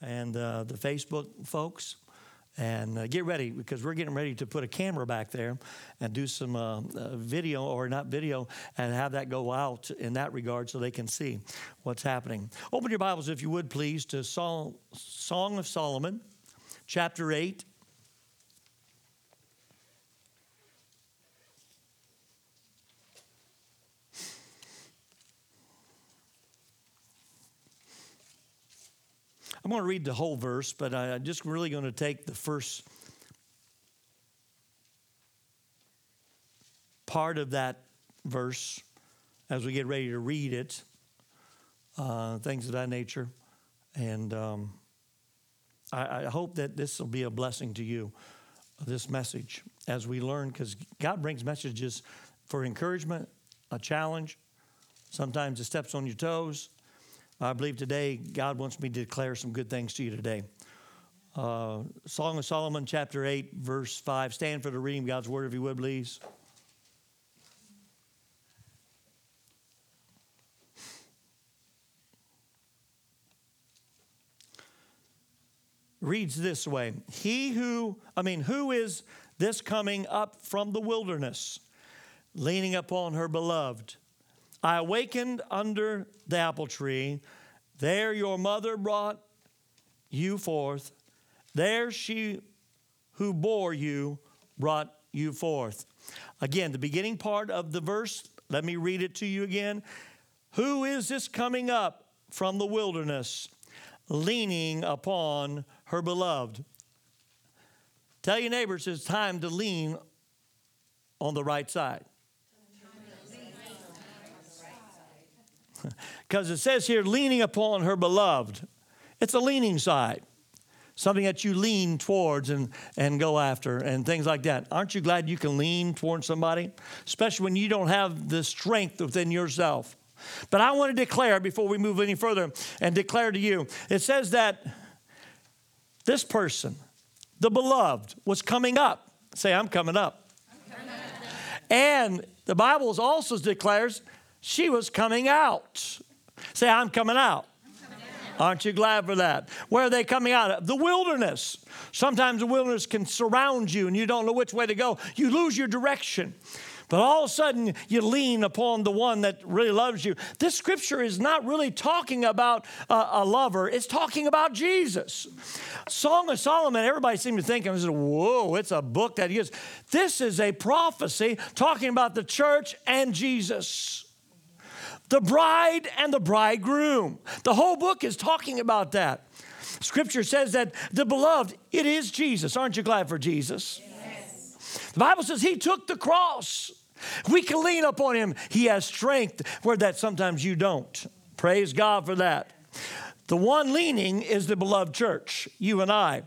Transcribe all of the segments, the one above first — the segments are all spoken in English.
and uh, the Facebook folks. And uh, get ready because we're getting ready to put a camera back there and do some uh, uh, video or not video and have that go out in that regard so they can see what's happening. Open your Bibles, if you would, please, to Song, Song of Solomon, chapter 8. I'm going to read the whole verse, but I'm just really going to take the first part of that verse as we get ready to read it, uh, things of that nature. And um, I, I hope that this will be a blessing to you, this message, as we learn, because God brings messages for encouragement, a challenge, sometimes it steps on your toes I believe today God wants me to declare some good things to you today. Uh, Song of Solomon, chapter 8, verse 5. Stand for the reading of God's word, if you would, please. Reads this way He who, I mean, who is this coming up from the wilderness, leaning upon her beloved? I awakened under the apple tree. There your mother brought you forth. There she who bore you brought you forth. Again, the beginning part of the verse, let me read it to you again. Who is this coming up from the wilderness, leaning upon her beloved? Tell your neighbors it's time to lean on the right side. Because it says here, leaning upon her beloved. It's a leaning side, something that you lean towards and, and go after, and things like that. Aren't you glad you can lean towards somebody? Especially when you don't have the strength within yourself. But I want to declare before we move any further and declare to you it says that this person, the beloved, was coming up. Say, I'm coming up. I'm coming up. and the Bible also declares she was coming out. Say, I'm coming out. Aren't you glad for that? Where are they coming out of? The wilderness. Sometimes the wilderness can surround you and you don't know which way to go. You lose your direction. But all of a sudden, you lean upon the one that really loves you. This scripture is not really talking about a, a lover, it's talking about Jesus. Song of Solomon, everybody seems to think, whoa, it's a book that he is. This is a prophecy talking about the church and Jesus the bride and the bridegroom. The whole book is talking about that. Scripture says that the beloved, it is Jesus. Aren't you glad for Jesus? Yes. The Bible says he took the cross. We can lean upon him. He has strength where that sometimes you don't. Praise God for that. The one leaning is the beloved church, you and I.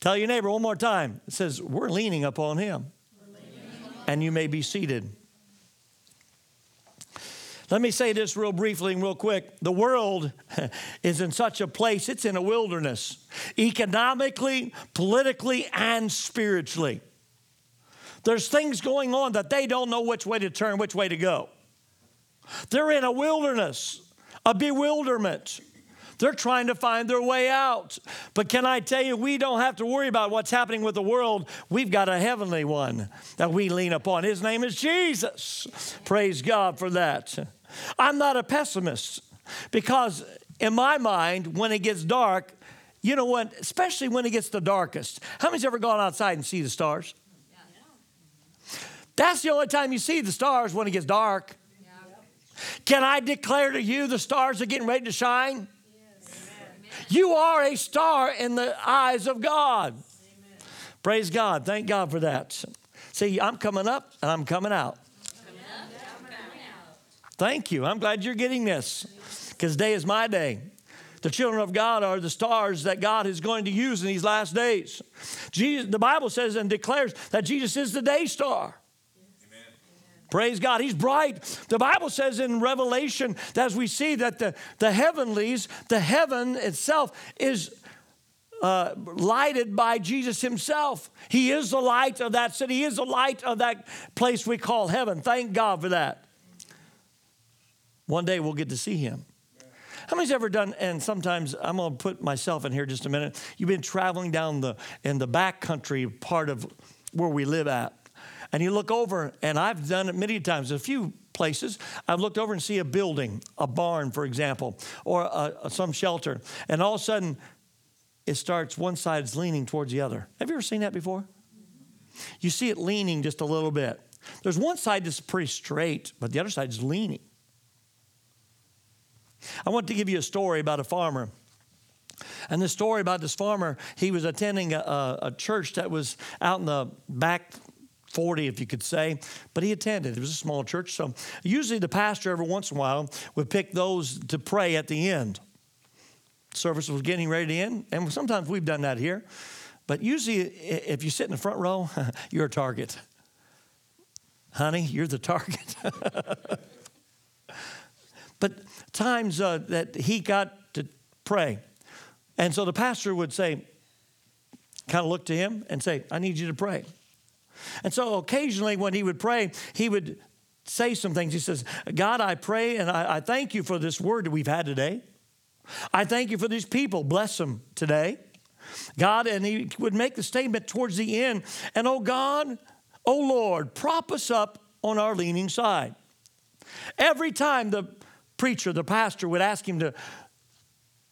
Tell your neighbor one more time. It says, We're leaning upon him. Leaning and you may be seated. Let me say this real briefly and real quick. The world is in such a place, it's in a wilderness, economically, politically, and spiritually. There's things going on that they don't know which way to turn, which way to go. They're in a wilderness, a bewilderment. They're trying to find their way out. But can I tell you, we don't have to worry about what's happening with the world. We've got a heavenly one that we lean upon. His name is Jesus. Praise God for that. I'm not a pessimist because, in my mind, when it gets dark, you know what, especially when it gets the darkest. How many's ever gone outside and see the stars? That's the only time you see the stars when it gets dark. Can I declare to you the stars are getting ready to shine? You are a star in the eyes of God. Amen. Praise God. Thank God for that. See, I'm coming up and I'm coming out. Thank you. I'm glad you're getting this because day is my day. The children of God are the stars that God is going to use in these last days. Jesus, the Bible says and declares that Jesus is the day star. Praise God. He's bright. The Bible says in Revelation, as we see that the, the heavenlies, the heaven itself is uh, lighted by Jesus himself. He is the light of that city. He is the light of that place we call heaven. Thank God for that. One day we'll get to see him. How many's ever done, and sometimes I'm going to put myself in here just a minute. You've been traveling down the, in the back country part of where we live at. And you look over, and I've done it many times, a few places. I've looked over and see a building, a barn, for example, or a, some shelter. And all of a sudden, it starts, one side's leaning towards the other. Have you ever seen that before? You see it leaning just a little bit. There's one side that's pretty straight, but the other side's leaning. I want to give you a story about a farmer. And the story about this farmer, he was attending a, a, church that was out in the back 40, if you could say, but he attended. It was a small church. So usually the pastor, every once in a while, would pick those to pray at the end. Service was getting ready to end, and sometimes we've done that here. But usually, if you sit in the front row, you're a target. Honey, you're the target. but times uh, that he got to pray. And so the pastor would say, kind of look to him and say, I need you to pray. And so occasionally when he would pray, he would say some things. He says, God, I pray and I, I thank you for this word that we've had today. I thank you for these people. Bless them today. God, and he would make the statement towards the end, and oh God, oh Lord, prop us up on our leaning side. Every time the preacher, the pastor would ask him to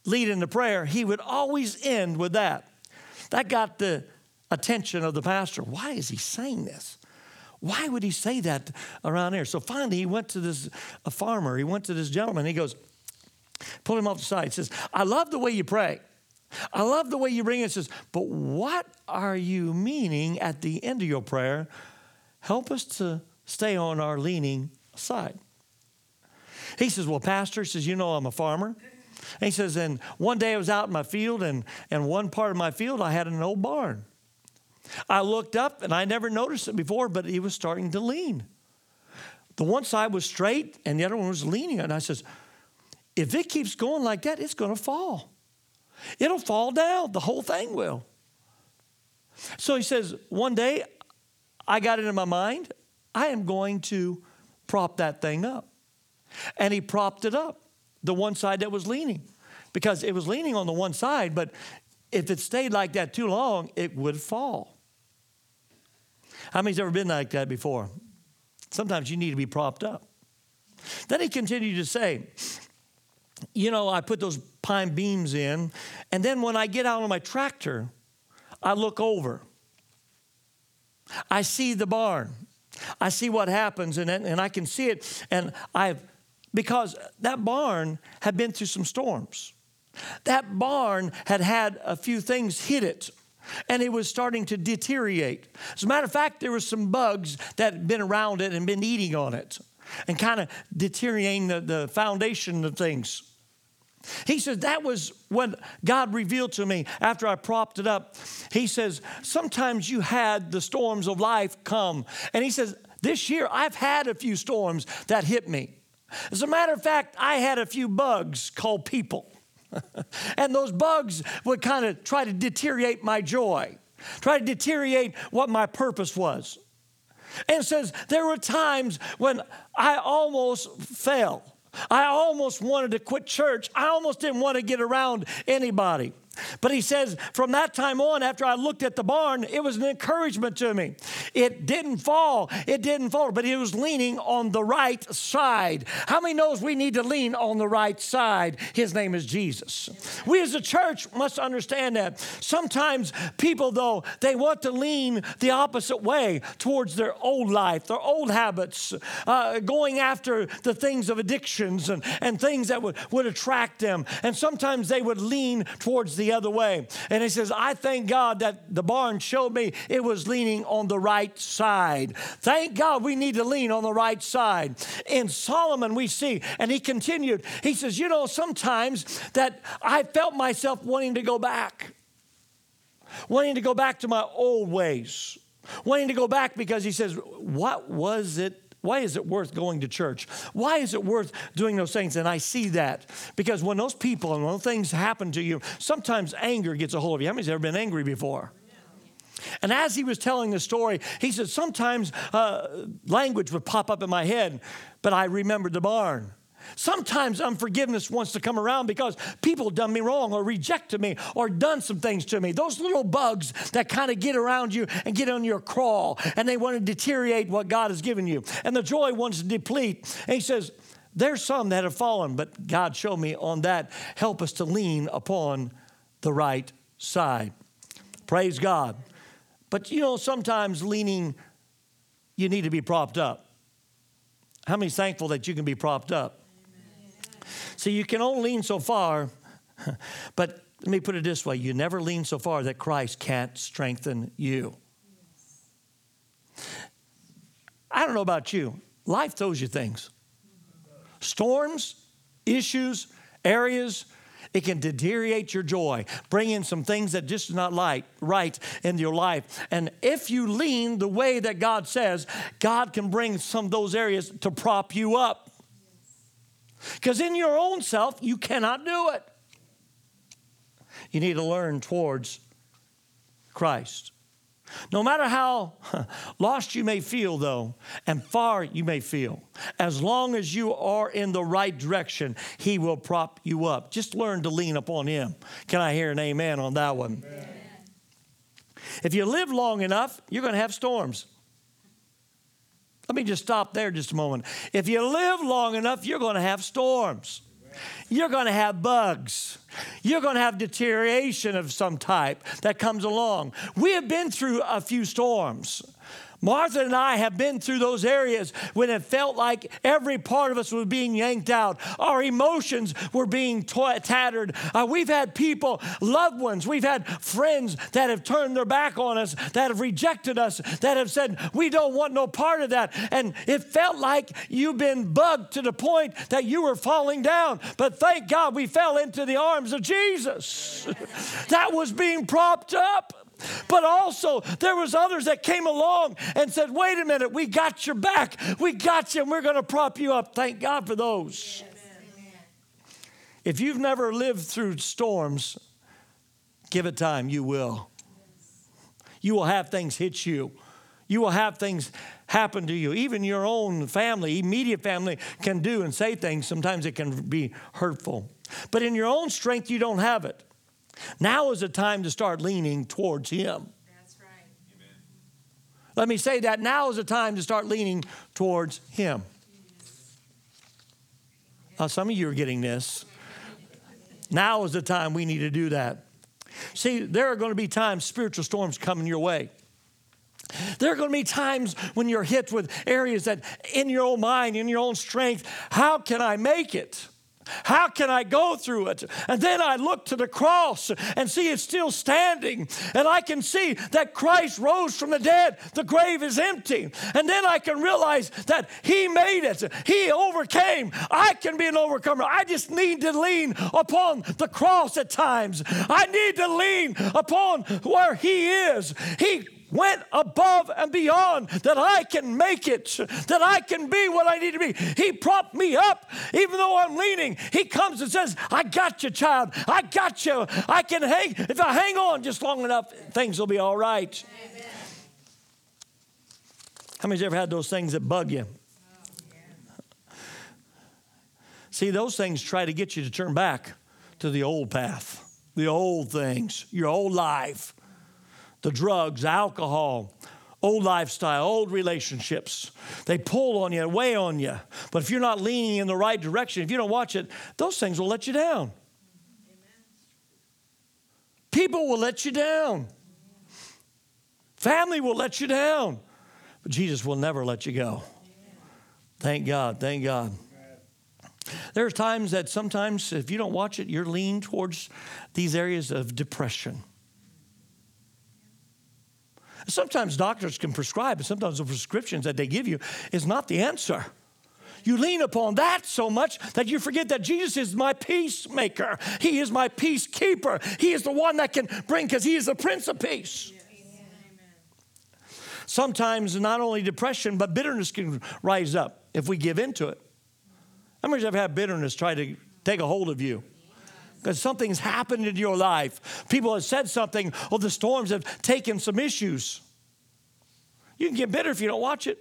lead in the prayer, he would always end with that. That got the attention of the pastor. Why is he saying this? Why would he say that around here? So finally, he went to this a farmer. He went to this gentleman. He goes, pull him off the side. He says, I love the way you pray. I love the way you bring it. Says, but what are you meaning at the end of your prayer? Help us to stay on our leaning side. He says, Well, Pastor, says, You know, I'm a farmer. And he says, And one day I was out in my field, and, and one part of my field I had an old barn. I looked up, and I never noticed it before, but he was starting to lean. The one side was straight, and the other one was leaning. And I says, If it keeps going like that, it's going to fall. It'll fall down. The whole thing will. So he says, One day I got it in my mind, I am going to prop that thing up. And he propped it up, the one side that was leaning, because it was leaning on the one side, but if it stayed like that too long, it would fall. How many's ever been like that before? Sometimes you need to be propped up. Then he continued to say, You know, I put those pine beams in, and then when I get out on my tractor, I look over. I see the barn. I see what happens, and, and I can see it. And I've because that barn had been through some storms. That barn had had a few things hit it and it was starting to deteriorate. As a matter of fact, there were some bugs that had been around it and been eating on it and kind of deteriorating the, the foundation of things. He says, That was what God revealed to me after I propped it up. He says, Sometimes you had the storms of life come. And he says, This year I've had a few storms that hit me. As a matter of fact, I had a few bugs called people. and those bugs would kind of try to deteriorate my joy, try to deteriorate what my purpose was. And says, There were times when I almost fell. I almost wanted to quit church. I almost didn't want to get around anybody. But he says, from that time on, after I looked at the barn, it was an encouragement to me. It didn't fall. It didn't fall, but it was leaning on the right side. How many knows we need to lean on the right side? His name is Jesus. We as a church must understand that. Sometimes people, though, they want to lean the opposite way towards their old life, their old habits, uh, going after the things of addictions and, and things that would, would attract them. And sometimes they would lean towards the the other way. And he says, I thank God that the barn showed me it was leaning on the right side. Thank God we need to lean on the right side. In Solomon, we see, and he continued, he says, You know, sometimes that I felt myself wanting to go back, wanting to go back to my old ways wanting to go back because he says, What was it why is it worth going to church? Why is it worth doing those things? And I see that because when those people and when things happen to you, sometimes anger gets a hold of you. How many's ever been angry before? And as he was telling the story, he said, Sometimes uh, language would pop up in my head, but I remembered the barn. Sometimes unforgiveness wants to come around because people done me wrong or rejected me or done some things to me. Those little bugs that kind of get around you and get on your crawl and they want to deteriorate what God has given you. And the joy wants to deplete. And he says, There's some that have fallen, but God show me on that. Help us to lean upon the right side. Praise God. But you know, sometimes leaning, you need to be propped up. How many thankful that you can be propped up? See, you can only lean so far, but let me put it this way you never lean so far that Christ can't strengthen you. I don't know about you, life throws you things storms, issues, areas. It can deteriorate your joy, bring in some things that just not light, right in your life. And if you lean the way that God says, God can bring some of those areas to prop you up. Because in your own self, you cannot do it. You need to learn towards Christ. No matter how lost you may feel, though, and far you may feel, as long as you are in the right direction, He will prop you up. Just learn to lean upon Him. Can I hear an amen on that one? Amen. If you live long enough, you're going to have storms. Let me just stop there just a moment. If you live long enough, you're going to have storms. You're going to have bugs. You're going to have deterioration of some type that comes along. We have been through a few storms. Martha and I have been through those areas when it felt like every part of us was being yanked out. Our emotions were being t- tattered. Uh, we've had people, loved ones, we've had friends that have turned their back on us, that have rejected us, that have said, We don't want no part of that. And it felt like you've been bugged to the point that you were falling down. But thank God we fell into the arms of Jesus. that was being propped up. But also, there was others that came along and said, wait a minute, we got your back. We got you, and we're going to prop you up. Thank God for those. Amen. If you've never lived through storms, give it time, you will. You will have things hit you. You will have things happen to you. Even your own family, immediate family, can do and say things. Sometimes it can be hurtful. But in your own strength, you don't have it. Now is the time to start leaning towards Him. That's right. Amen. Let me say that now is the time to start leaning towards Him. Some of you are getting this. Now is the time we need to do that. See, there are going to be times spiritual storms coming your way. There are going to be times when you're hit with areas that in your own mind, in your own strength, how can I make it? How can I go through it? And then I look to the cross and see it's still standing. And I can see that Christ rose from the dead. The grave is empty. And then I can realize that He made it. He overcame. I can be an overcomer. I just need to lean upon the cross at times. I need to lean upon where He is. He went above and beyond that I can make it, that I can be what I need to be. He propped me up, even though I'm leaning. He comes and says, I got you, child. I got you. I can hang. If I hang on just long enough, things will be all right. Amen. How many's ever had those things that bug you? See, those things try to get you to turn back to the old path, the old things, your old life the drugs, alcohol, old lifestyle, old relationships. They pull on you, weigh on you. But if you're not leaning in the right direction, if you don't watch it, those things will let you down. People will let you down. Family will let you down. But Jesus will never let you go. Thank God. Thank God. There's times that sometimes, if you don't watch it, you're leaning towards these areas of depression. Sometimes doctors can prescribe, but sometimes the prescriptions that they give you is not the answer. You lean upon that so much that you forget that Jesus is my peacemaker. He is my peacekeeper. He is the one that can bring, because He is the Prince of Peace. Sometimes not only depression, but bitterness can rise up if we give into it. How many of you have had bitterness try to take a hold of you? Because something's happened in your life. People have said something, or the storms have taken some issues. You can get bitter if you don't watch it.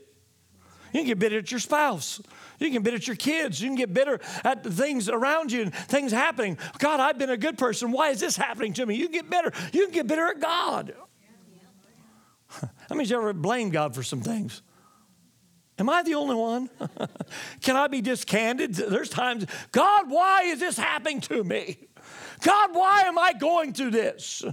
You can get bitter at your spouse. You can get bitter at your kids. You can get bitter at the things around you and things happening. God, I've been a good person. Why is this happening to me? You can get bitter. You can get bitter at God. How many's ever blame God for some things? Am I the only one? Can I be just candid? There's times, God, why is this happening to me? God, why am I going through this?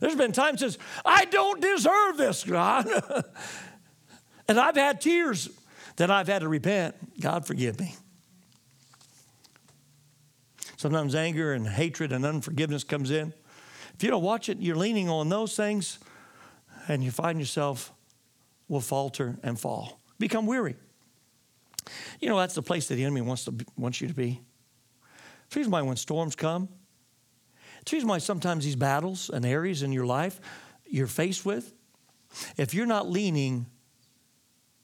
There's been times since I don't deserve this, God. and I've had tears that I've had to repent. God, forgive me. Sometimes anger and hatred and unforgiveness comes in. If you don't watch it, you're leaning on those things and you find yourself will falter and fall, become weary. You know, that's the place that the enemy wants, to, wants you to be. It's the reason why when storms come, it's the reason why sometimes these battles and areas in your life you're faced with, if you're not leaning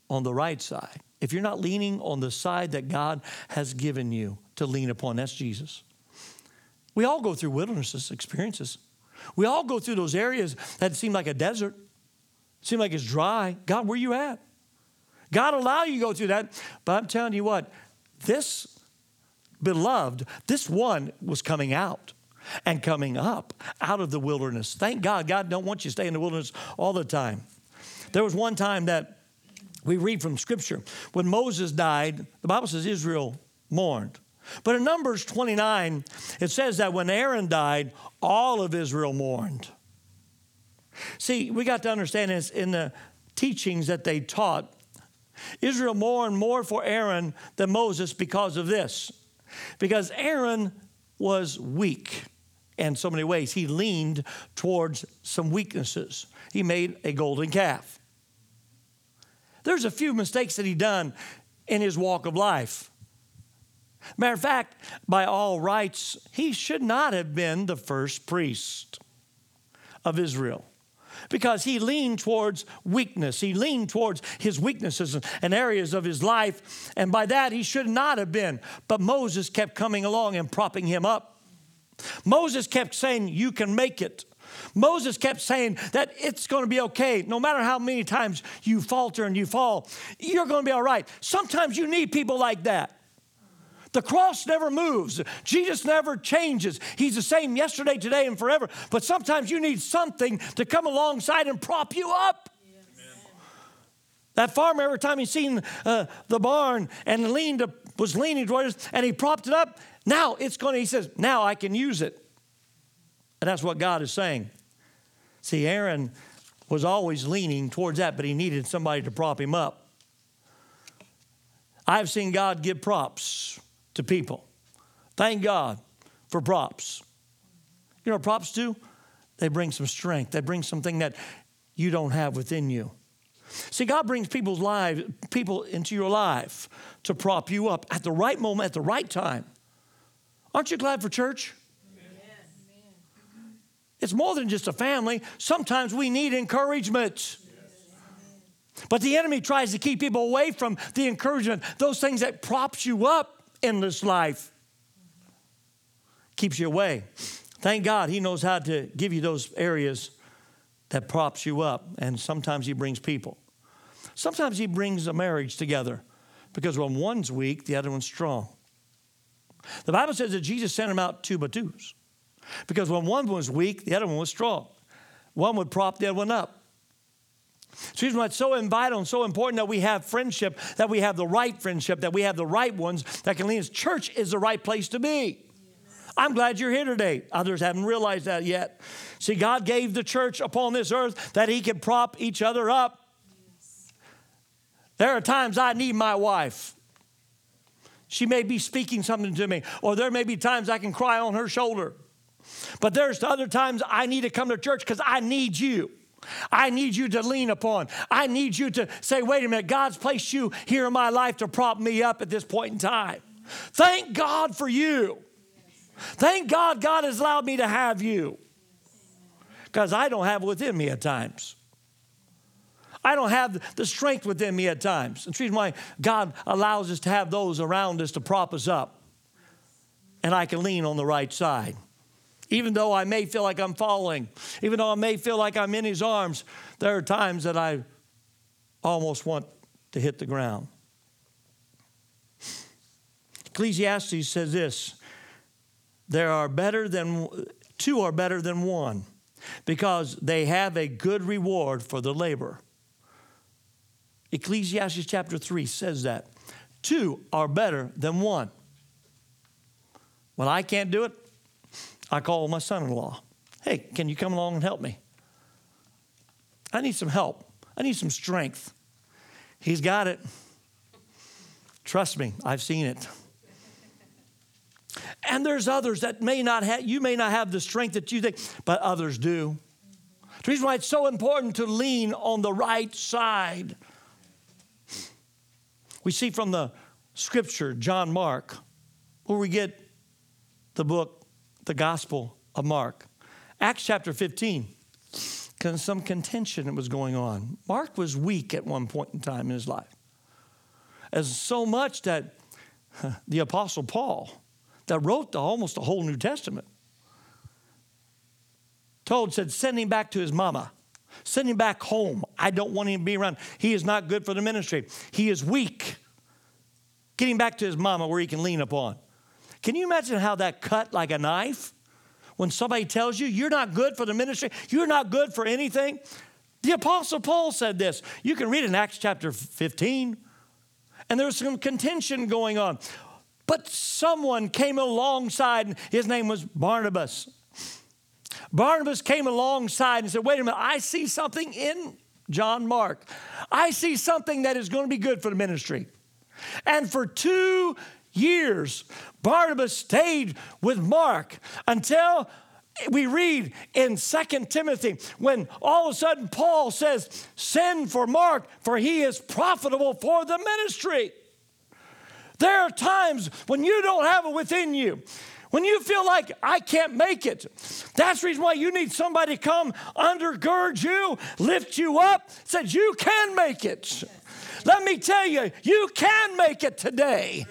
on the right side, if you're not leaning on the side that God has given you to lean upon, that's Jesus. We all go through wilderness experiences. We all go through those areas that seem like a desert, seem like it's dry. God, where you at? God allow you to go through that. But I'm telling you what, this beloved, this one was coming out and coming up out of the wilderness. Thank God, God don't want you to stay in the wilderness all the time. There was one time that we read from Scripture when Moses died, the Bible says Israel mourned. But in Numbers 29, it says that when Aaron died, all of Israel mourned. See, we got to understand this in the teachings that they taught. Israel mourned more for Aaron than Moses because of this. Because Aaron was weak in so many ways. He leaned towards some weaknesses. He made a golden calf. There's a few mistakes that he done in his walk of life. Matter of fact, by all rights, he should not have been the first priest of Israel because he leaned towards weakness. He leaned towards his weaknesses and areas of his life, and by that he should not have been. But Moses kept coming along and propping him up. Moses kept saying, You can make it. Moses kept saying that it's going to be okay. No matter how many times you falter and you fall, you're going to be all right. Sometimes you need people like that. The cross never moves. Jesus never changes. He's the same yesterday, today, and forever. But sometimes you need something to come alongside and prop you up. That farmer, every time he seen uh, the barn and leaned, was leaning towards, and he propped it up. Now it's going to. He says, "Now I can use it." And that's what God is saying. See, Aaron was always leaning towards that, but he needed somebody to prop him up. I've seen God give props to people. Thank God for props. You know what props do? They bring some strength, they bring something that you don't have within you. See, God brings people's lives, people into your life to prop you up at the right moment, at the right time. Aren't you glad for church? It's more than just a family. Sometimes we need encouragement. But the enemy tries to keep people away from the encouragement, those things that props you up this life. Keeps you away. Thank God he knows how to give you those areas that props you up. And sometimes he brings people. Sometimes he brings a marriage together because when one's weak, the other one's strong. The Bible says that Jesus sent them out two by twos because when one was weak, the other one was strong. One would prop the other one up. Reason why it's so vital and so important that we have friendship, that we have the right friendship, that we have the right ones that can lead us. Church is the right place to be. I'm glad you're here today. Others haven't realized that yet. See, God gave the church upon this earth that He can prop each other up. There are times I need my wife. She may be speaking something to me, or there may be times I can cry on her shoulder. But there's other times I need to come to church because I need you. I need you to lean upon. I need you to say, wait a minute, God's placed you here in my life to prop me up at this point in time. Thank God for you. Thank God God has allowed me to have you. Because I don't have it within me at times. I don't have the strength within me at times. It's the reason why God allows us to have those around us to prop us up. And I can lean on the right side. Even though I may feel like I'm falling, even though I may feel like I'm in his arms, there are times that I almost want to hit the ground. Ecclesiastes says this there are better than two are better than one because they have a good reward for the labor. Ecclesiastes chapter 3 says that. Two are better than one. When I can't do it, I call my son in law. Hey, can you come along and help me? I need some help. I need some strength. He's got it. Trust me, I've seen it. And there's others that may not have, you may not have the strength that you think, but others do. The reason why it's so important to lean on the right side. We see from the scripture, John Mark, where we get the book, the Gospel of Mark. Acts chapter 15, some contention that was going on. Mark was weak at one point in time in his life. As so much that the Apostle Paul, that wrote the, almost the whole New Testament, told, said, send him back to his mama. Send him back home. I don't want him to be around. He is not good for the ministry. He is weak. Get him back to his mama where he can lean upon. Can you imagine how that cut like a knife? When somebody tells you you're not good for the ministry, you're not good for anything. The Apostle Paul said this. You can read in Acts chapter 15. And there was some contention going on. But someone came alongside, and his name was Barnabas. Barnabas came alongside and said, Wait a minute, I see something in John Mark. I see something that is going to be good for the ministry. And for two years, Barnabas stayed with Mark until we read in Second Timothy when all of a sudden Paul says, Send for Mark, for he is profitable for the ministry. There are times when you don't have it within you. When you feel like I can't make it, that's the reason why you need somebody to come undergird you, lift you up, says you can make it. Let me tell you, you can make it today.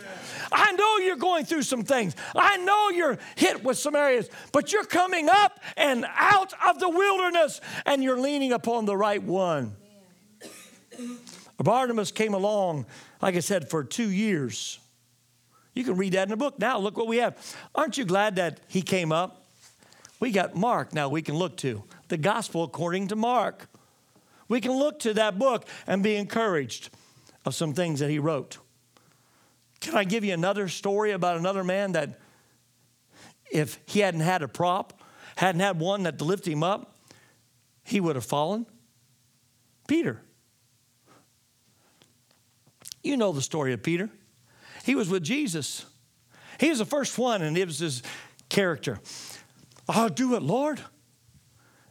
I know you're going through some things. I know you're hit with some areas, but you're coming up and out of the wilderness and you're leaning upon the right one. Barnabas came along, like I said, for two years. You can read that in the book. Now, look what we have. Aren't you glad that he came up? We got Mark now we can look to. The gospel according to Mark. We can look to that book and be encouraged of some things that he wrote. Can I give you another story about another man that if he hadn't had a prop, hadn't had one that to lift him up, he would have fallen? Peter. You know the story of Peter. He was with Jesus. He was the first one, and it was his character. I'll do it, Lord.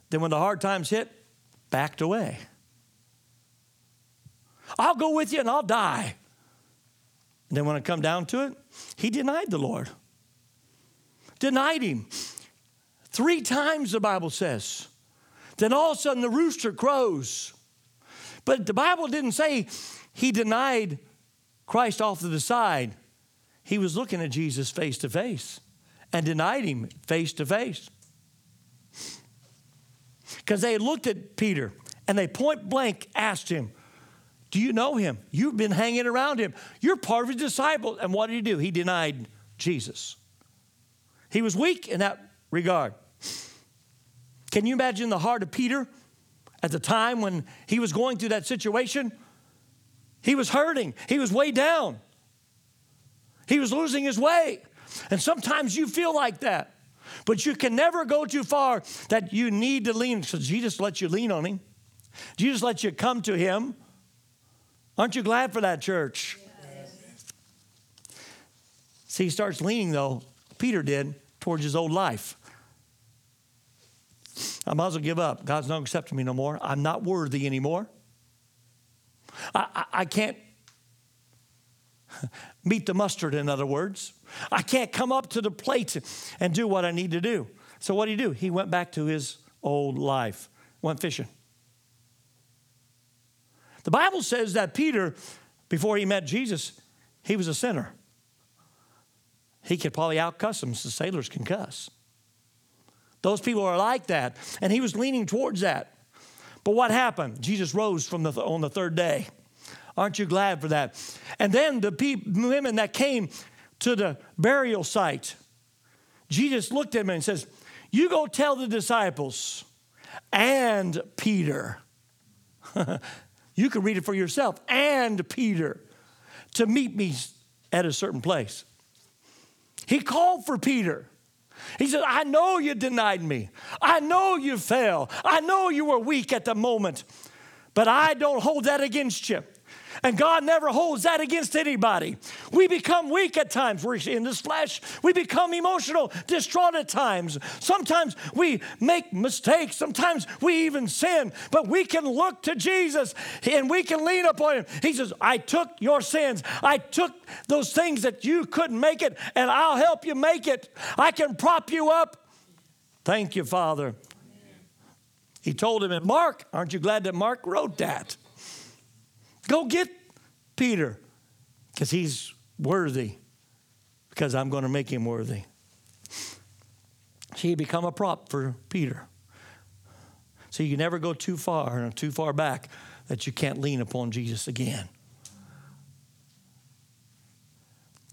Then when the hard times hit, backed away. I'll go with you and I'll die. Then when it come down to it, he denied the Lord. Denied him. Three times the Bible says. Then all of a sudden the rooster crows. But the Bible didn't say he denied Christ off to the side. He was looking at Jesus face to face and denied him face to face. Because they looked at Peter and they point blank asked him, do you know him? You've been hanging around him. You're part of his disciples. And what did he do? He denied Jesus. He was weak in that regard. Can you imagine the heart of Peter at the time when he was going through that situation? He was hurting, he was way down, he was losing his way. And sometimes you feel like that, but you can never go too far that you need to lean. So Jesus lets you lean on him, Jesus lets you come to him. Aren't you glad for that, church? Yes. See, he starts leaning, though, Peter did, towards his old life. I might as well give up. God's not accepting me no more. I'm not worthy anymore. I, I, I can't meet the mustard, in other words. I can't come up to the plate and do what I need to do. So, what did he do? He went back to his old life, went fishing. The Bible says that Peter, before he met Jesus, he was a sinner. He could probably outcuss them, so sailors can cuss. Those people are like that, and he was leaning towards that. But what happened? Jesus rose from the, on the third day. Aren't you glad for that? And then the pe- women that came to the burial site, Jesus looked at them and says, You go tell the disciples and Peter. you can read it for yourself and Peter to meet me at a certain place. He called for Peter. He said, I know you denied me. I know you fell. I know you were weak at the moment, but I don't hold that against you. And God never holds that against anybody. We become weak at times. We're in this flesh. We become emotional, distraught at times. Sometimes we make mistakes. Sometimes we even sin. But we can look to Jesus and we can lean upon Him. He says, I took your sins. I took those things that you couldn't make it, and I'll help you make it. I can prop you up. Thank you, Father. He told him, and Mark, aren't you glad that Mark wrote that? Go get Peter because he's worthy, because I'm going to make him worthy. He become a prop for Peter. So you never go too far and too far back that you can't lean upon Jesus again.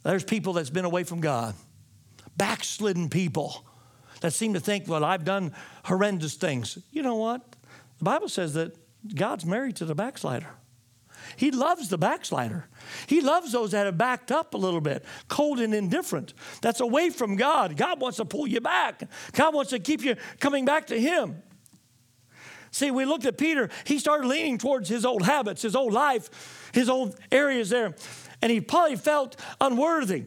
There's people that's been away from God, backslidden people that seem to think, well, I've done horrendous things. You know what? The Bible says that God's married to the backslider. He loves the backslider. He loves those that have backed up a little bit, cold and indifferent. That's away from God. God wants to pull you back. God wants to keep you coming back to Him. See, we looked at Peter, he started leaning towards his old habits, his old life, his old areas there, and he probably felt unworthy.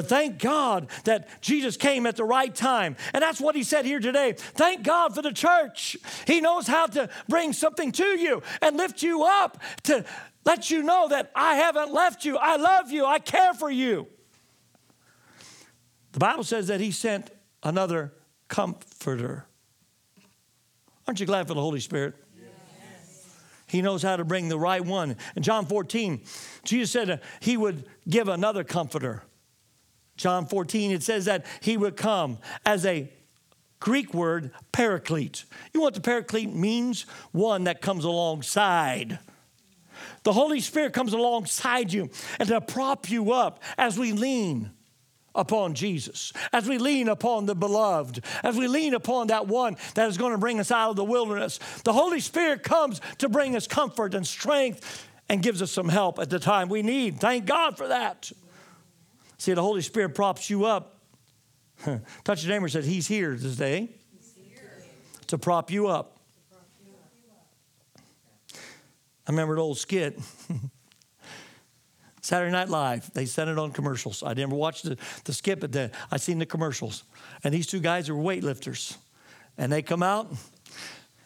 But thank God that Jesus came at the right time. And that's what he said here today. Thank God for the church. He knows how to bring something to you and lift you up to let you know that I haven't left you. I love you. I care for you. The Bible says that he sent another comforter. Aren't you glad for the Holy Spirit? He knows how to bring the right one. In John 14, Jesus said he would give another comforter. John 14, it says that he would come as a Greek word, paraclete. You know what the paraclete means? One that comes alongside. The Holy Spirit comes alongside you and to prop you up as we lean upon Jesus, as we lean upon the beloved, as we lean upon that one that is going to bring us out of the wilderness. The Holy Spirit comes to bring us comfort and strength and gives us some help at the time we need. Thank God for that. See, the Holy Spirit props you up. Touch your neighbor said, He's here today to prop you up. I remember an old skit. Saturday Night Live. They sent it on commercials. I never watched the, the skit, but the, I seen the commercials. And these two guys are weightlifters. And they come out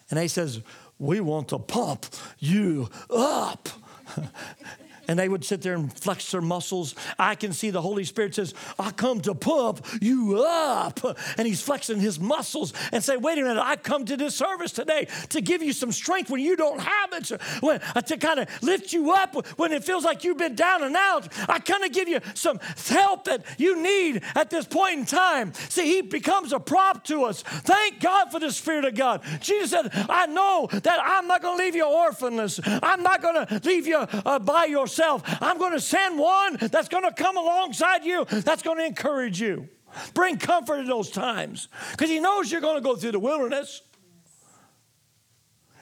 and they says, we want to pump you up. and they would sit there and flex their muscles. I can see the Holy Spirit says, I come to pump you up. And he's flexing his muscles and say, wait a minute, I come to this service today to give you some strength when you don't have it, when, uh, to kind of lift you up when it feels like you've been down and out. I kind of give you some help that you need at this point in time. See, he becomes a prop to us. Thank God for the Spirit of God. Jesus said, I know that I'm not going to leave you orphanless. I'm not going to leave you uh, by yourself yourself. I'm going to send one that's going to come alongside you, that's going to encourage you. Bring comfort in those times because He knows you're going to go through the wilderness.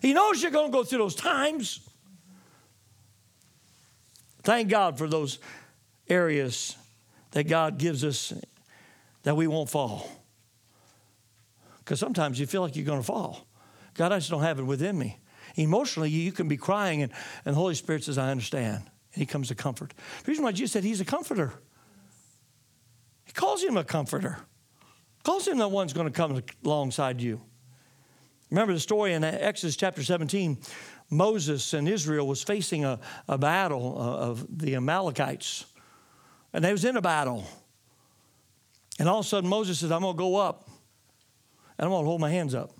He knows you're going to go through those times. Thank God for those areas that God gives us that we won't fall. Because sometimes you feel like you're going to fall. God, I just don't have it within me. Emotionally, you can be crying, and, and the Holy Spirit says, I understand and he comes to comfort. The reason why Jesus said he's a comforter, he calls him a comforter, calls him the one's going to come alongside you. Remember the story in Exodus chapter 17. Moses and Israel was facing a, a battle uh, of the Amalekites. And they was in a battle. And all of a sudden Moses says, I'm going to go up and I'm going to hold my hands up.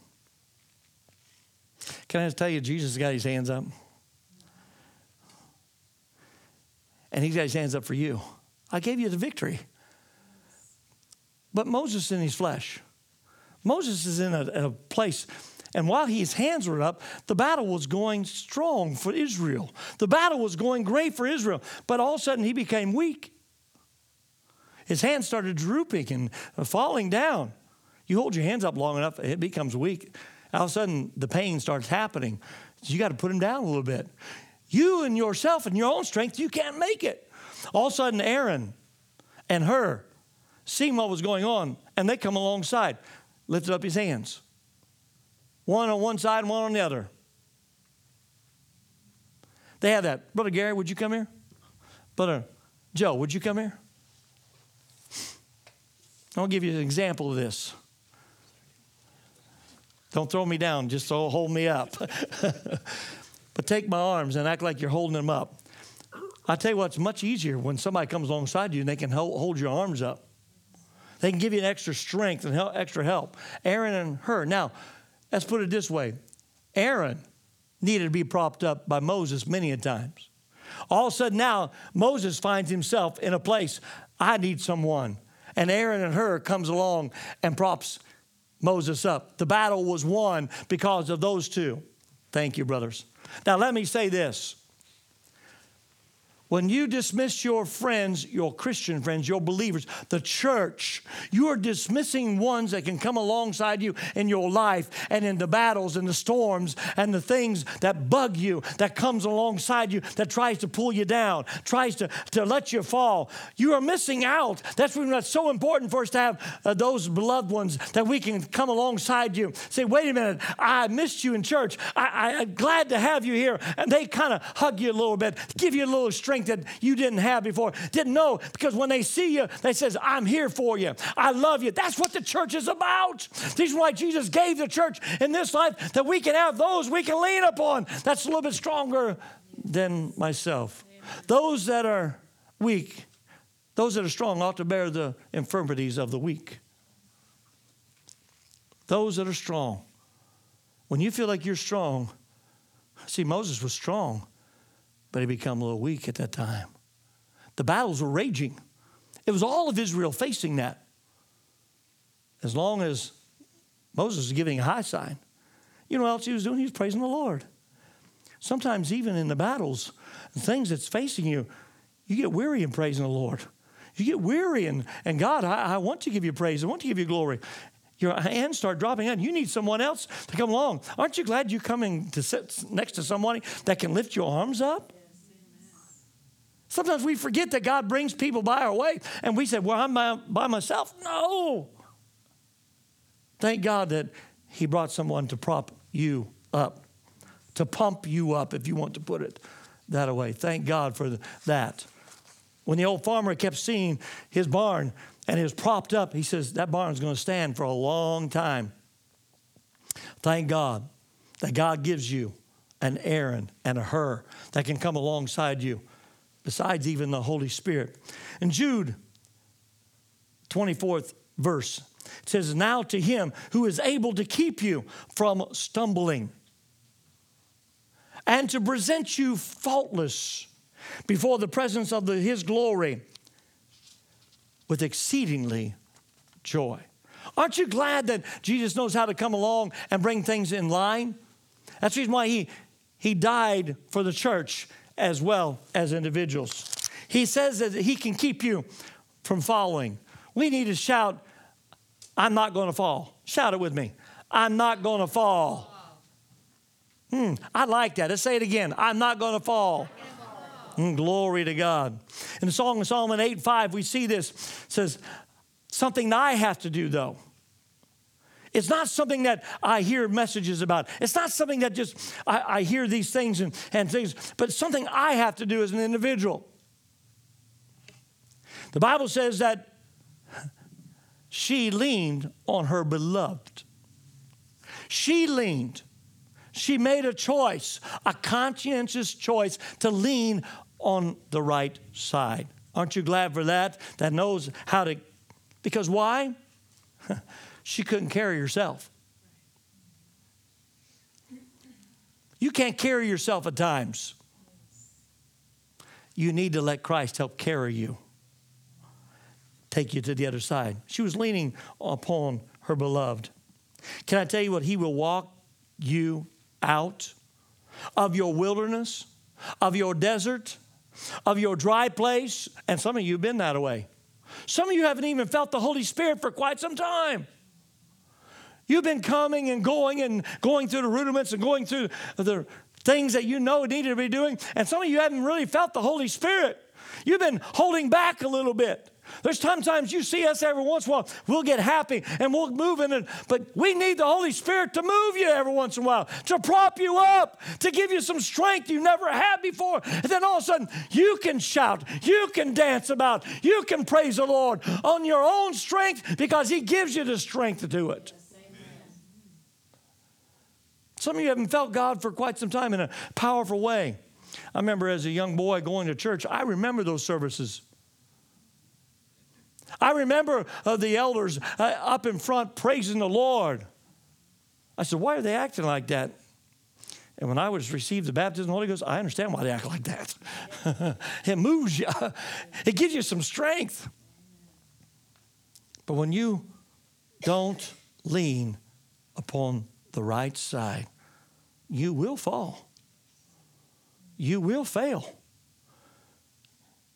Can I just tell you, Jesus got his hands up? And he's got his hands up for you. I gave you the victory. But Moses in his flesh. Moses is in a, a place, And while his hands were up, the battle was going strong for Israel. The battle was going great for Israel. But all of a sudden, he became weak. His hands started drooping and falling down. You hold your hands up long enough, it becomes weak. All of a sudden, the pain starts happening. So you got to put him down a little bit. You and yourself and your own strength, you can't make it. All of a sudden, Aaron and Hur seeing what was going on, and they come alongside, lifted up his hands. One on one side and one on the other. They had that. Brother Gary, would you come here? Brother Joe, would you come here? I'll give you an example of this. Don't throw me down, just hold me up. but take my arms and act like you're holding them up. I tell you what, it's much easier when somebody comes alongside you and they can hold your arms up. They can give you an extra strength and extra help. Aaron and Hur. Now, let's put it this way Aaron needed to be propped up by Moses many a times. All of a sudden now, Moses finds himself in a place, I need someone. And Aaron and Hur comes along and props Moses up. The battle was won because of those two. Thank you, brothers. Now, let me say this when you dismiss your friends, your Christian friends, your believers, the church, you are dismissing ones that can come alongside you in your life and in the battles and the storms and the things that bug you, that comes alongside you, that tries to pull you down, tries to, to let you fall. You are missing out. That's why it's so important for us to have uh, those beloved ones that we can come alongside you. Say, wait a minute, I missed you in church. I, I, I'm glad to have you here. And they kind of hug you a little bit, give you a little strength strength that you didn't have before. Didn't know because when they see you, they says, I'm here for you. I love you. That's what the church is about. This is why Jesus gave the church in this life that we can have those we can lean upon. That's a little bit stronger than myself. Those that are weak, those that are strong ought to bear the infirmities of the weak. Those that are strong. When you feel like you're strong, see, Moses was strong but he became a little weak at that time. The battles were raging. It was all of Israel facing that. As long as Moses was giving a high sign, you know what else he was doing? He was praising the Lord. Sometimes, even in the battles things that's facing you, you get weary in praising the Lord. You get weary, and, and God, I, I want to give you praise. I want to give you glory your hands start dropping out. You need someone else to come along. Aren't you glad you're coming to sit next to somebody that can lift your arms up? Sometimes we forget that God brings people by our way and we say, Well, I'm by, by myself. No. Thank God that He brought someone to prop you up, to pump you up, if you want to put it that way. Thank God for that. When the old farmer kept seeing his barn and it was propped up, he says, That barn's going to stand for a long time. Thank God that God gives you an Aaron and a Hur that can come alongside you besides even the Holy Spirit. In Jude 24th verse, it says, Now to him who is able to keep you from stumbling and to present you faultless before the presence of the, his glory with exceedingly joy. Aren't you glad that Jesus knows how to come along and bring things in line? That's the reason why he, he died for the church as well as individuals. He says that he can keep you from falling. We need to shout, I'm not going to fall. Shout it with me. I'm not going to fall. Hmm, I like that. Let's say it again. I'm not going to fall. Mm, glory to God. In the Song of Solomon 8 5, we see this. It says, Something I have to do, though. It's not something that I hear messages about. It's not something that just I, I hear these things and, and things, but something I have to do as an individual. The Bible says that she leaned on her beloved. She leaned. She made a choice, a conscientious choice to lean on the right side. Aren't you glad for that? That knows how to, because why? she couldn't carry herself. You can't carry yourself at times. You need to let Christ help carry you, take you to the other side. She was leaning upon her beloved. Can I tell you what? He will walk you out of your wilderness, of your desert, of your dry place. And some of you have been that way. Some of you haven't even felt the Holy Spirit for quite some time. You've been coming and going and going through the rudiments and going through the things that you know needed to be doing. And some of you haven't really felt the Holy Spirit. You've been holding back a little bit. There's sometimes you see us every once in a while, we'll get happy and we'll move in it, but we need the Holy Spirit to move you every once in a while, to prop you up, to give you some strength you never had before. And then all of a sudden, you can shout, you can dance about, you can praise the Lord on your own strength because He gives you the strength to do it. Some of you haven't felt God for quite some time in a powerful way. I remember as a young boy going to church, I remember those services. I remember uh, the elders uh, up in front praising the Lord. I said, Why are they acting like that? And when I was received the baptism of the Holy Ghost, I understand why they act like that. it moves you, it gives you some strength. But when you don't lean upon the right side, you will fall. You will fail.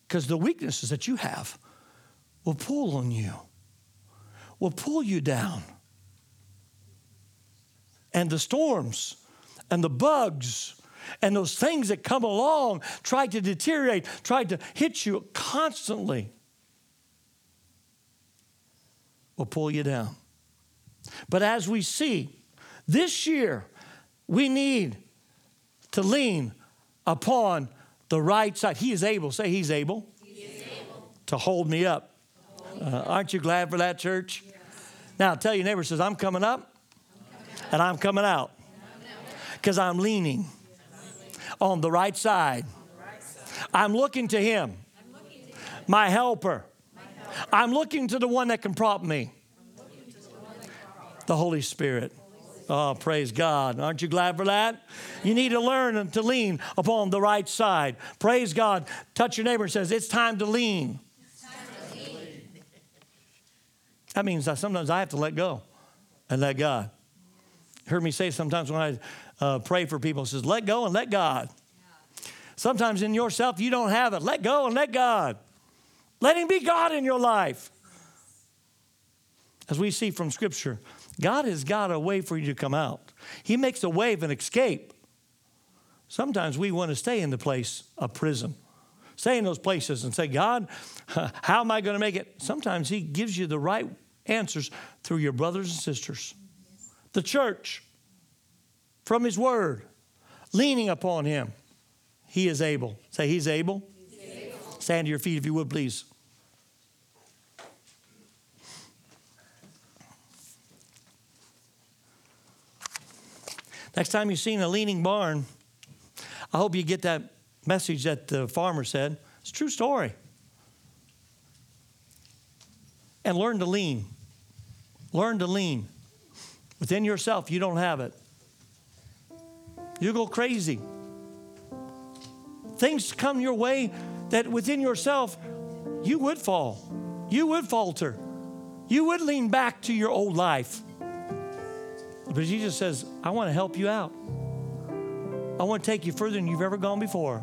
Because the weaknesses that you have will pull on you, will pull you down. And the storms and the bugs and those things that come along try to deteriorate, try to hit you constantly, will pull you down. But as we see this year, we need to lean upon the right side. He is able, say, He's able, He's able. to hold me up. Uh, aren't you glad for that, church? Yes. Now, tell your neighbor, says, I'm coming up and I'm coming out because I'm leaning on the right side. I'm looking to Him, my helper. I'm looking to the one that can prop me, the Holy Spirit. Oh, praise God. Aren't you glad for that? You need to learn to lean upon the right side. Praise God. Touch your neighbor and says, It's time to lean. That means that sometimes I have to let go and let God. heard me say sometimes when I uh, pray for people, says, let go and let God. Sometimes in yourself you don't have it. Let go and let God. Let Him be God in your life. As we see from Scripture, God has got a way for you to come out. He makes a way of an escape. Sometimes we want to stay in the place of prison, stay in those places and say, God, how am I going to make it? Sometimes He gives you the right answers through your brothers and sisters. The church, from His Word, leaning upon Him. He is able. Say, He's able. He's able. Stand to your feet if you would, please. Next time you've seen a leaning barn, I hope you get that message that the farmer said. It's a true story. And learn to lean. Learn to lean. Within yourself, you don't have it. You go crazy. Things come your way that within yourself, you would fall. You would falter. You would lean back to your old life. But Jesus says, I want to help you out. I want to take you further than you've ever gone before.